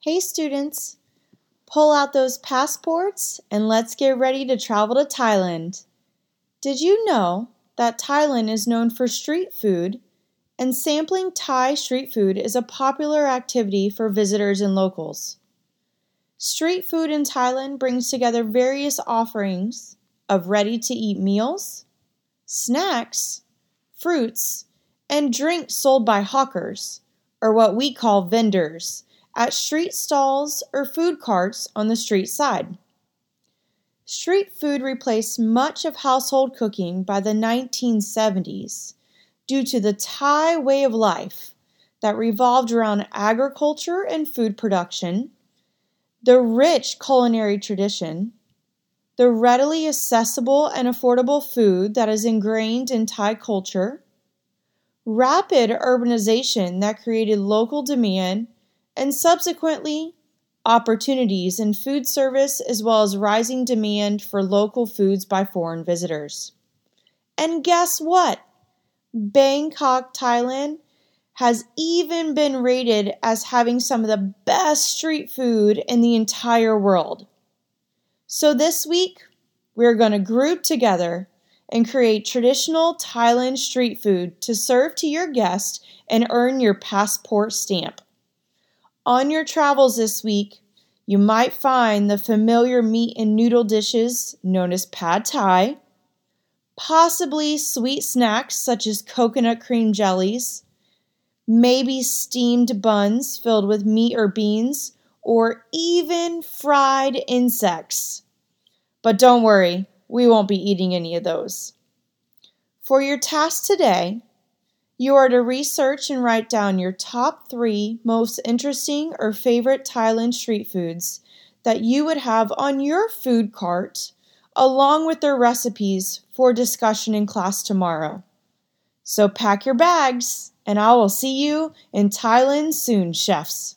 Hey students, pull out those passports and let's get ready to travel to Thailand. Did you know that Thailand is known for street food and sampling Thai street food is a popular activity for visitors and locals? Street food in Thailand brings together various offerings of ready to eat meals, snacks, fruits, and drinks sold by hawkers, or what we call vendors at street stalls or food carts on the street side. Street food replaced much of household cooking by the 1970s due to the Thai way of life that revolved around agriculture and food production, the rich culinary tradition, the readily accessible and affordable food that is ingrained in Thai culture, rapid urbanization that created local demand and subsequently opportunities in food service as well as rising demand for local foods by foreign visitors. And guess what? Bangkok, Thailand has even been rated as having some of the best street food in the entire world. So this week, we're going to group together and create traditional Thailand street food to serve to your guests and earn your passport stamp. On your travels this week, you might find the familiar meat and noodle dishes known as pad thai, possibly sweet snacks such as coconut cream jellies, maybe steamed buns filled with meat or beans, or even fried insects. But don't worry, we won't be eating any of those. For your task today, you are to research and write down your top three most interesting or favorite Thailand street foods that you would have on your food cart, along with their recipes for discussion in class tomorrow. So pack your bags, and I will see you in Thailand soon, chefs.